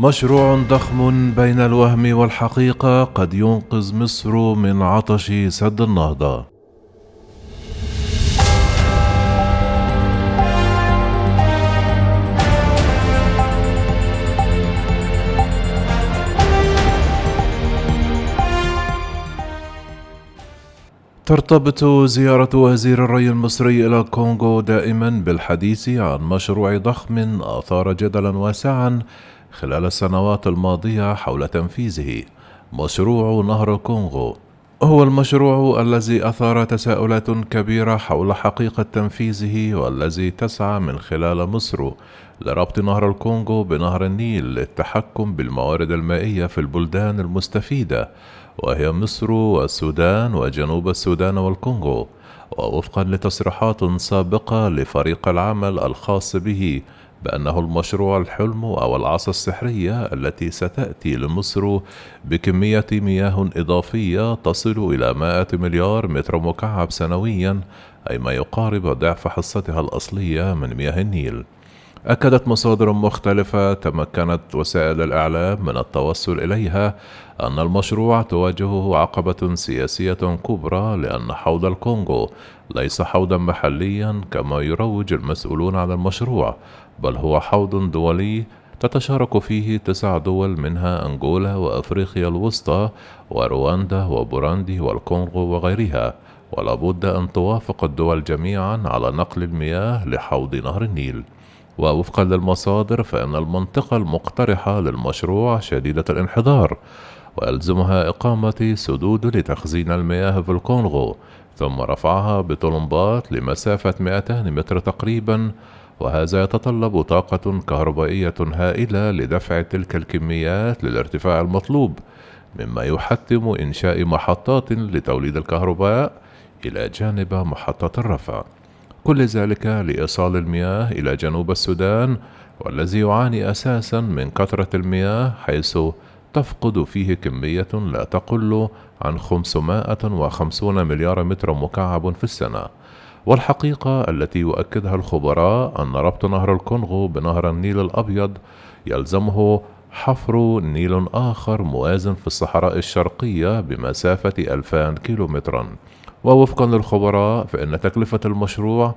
مشروع ضخم بين الوهم والحقيقة قد ينقذ مصر من عطش سد النهضة. ترتبط زيارة وزير الري المصري إلى الكونغو دائما بالحديث عن مشروع ضخم أثار جدلا واسعا خلال السنوات الماضية حول تنفيذه. مشروع نهر الكونغو هو المشروع الذي أثار تساؤلات كبيرة حول حقيقة تنفيذه والذي تسعى من خلال مصر لربط نهر الكونغو بنهر النيل للتحكم بالموارد المائية في البلدان المستفيدة وهي مصر والسودان وجنوب السودان والكونغو ووفقا لتصريحات سابقة لفريق العمل الخاص به بأنه المشروع الحلم أو العصا السحرية التي ستأتي لمصر بكمية مياه إضافية تصل إلى 100 مليار متر مكعب سنويا أي ما يقارب ضعف حصتها الأصلية من مياه النيل. أكدت مصادر مختلفة تمكنت وسائل الإعلام من التوصل إليها أن المشروع تواجهه عقبة سياسية كبرى لأن حوض الكونغو ليس حوضا محليا كما يروج المسؤولون عن المشروع بل هو حوض دولي تتشارك فيه تسع دول منها أنغولا وأفريقيا الوسطى ورواندا وبوراندي والكونغو وغيرها ولا بد أن توافق الدول جميعا على نقل المياه لحوض نهر النيل. ووفقا للمصادر فإن المنطقة المقترحة للمشروع شديدة الانحدار ويلزمها إقامة سدود لتخزين المياه في الكونغو ثم رفعها بطلمبات لمسافة 200 متر تقريبا وهذا يتطلب طاقة كهربائية هائلة لدفع تلك الكميات للارتفاع المطلوب مما يحتم إنشاء محطات لتوليد الكهرباء إلى جانب محطة الرفع. كل ذلك لإيصال المياه إلى جنوب السودان والذي يعاني أساسا من كثرة المياه حيث تفقد فيه كمية لا تقل عن 550 مليار متر مكعب في السنة. والحقيقة التي يؤكدها الخبراء أن ربط نهر الكونغو بنهر النيل الأبيض يلزمه حفر نيل آخر موازن في الصحراء الشرقية بمسافة 2000 كيلومترا. ووفقا للخبراء فإن تكلفة المشروع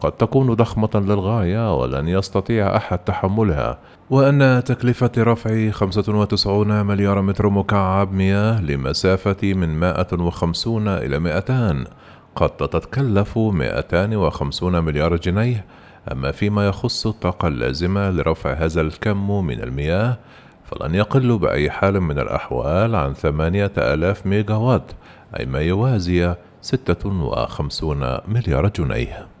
قد تكون ضخمة للغاية ولن يستطيع أحد تحملها. وأن تكلفة رفع 95 مليار متر مكعب مياه لمسافة من 150 إلى 200 قد تتكلف 250 مليار جنيه. أما فيما يخص الطاقة اللازمة لرفع هذا الكم من المياه فلن يقل بأي حال من الأحوال عن 8000 ميجا وات أي ما يوازي ستة وخمسون مليار جنيه.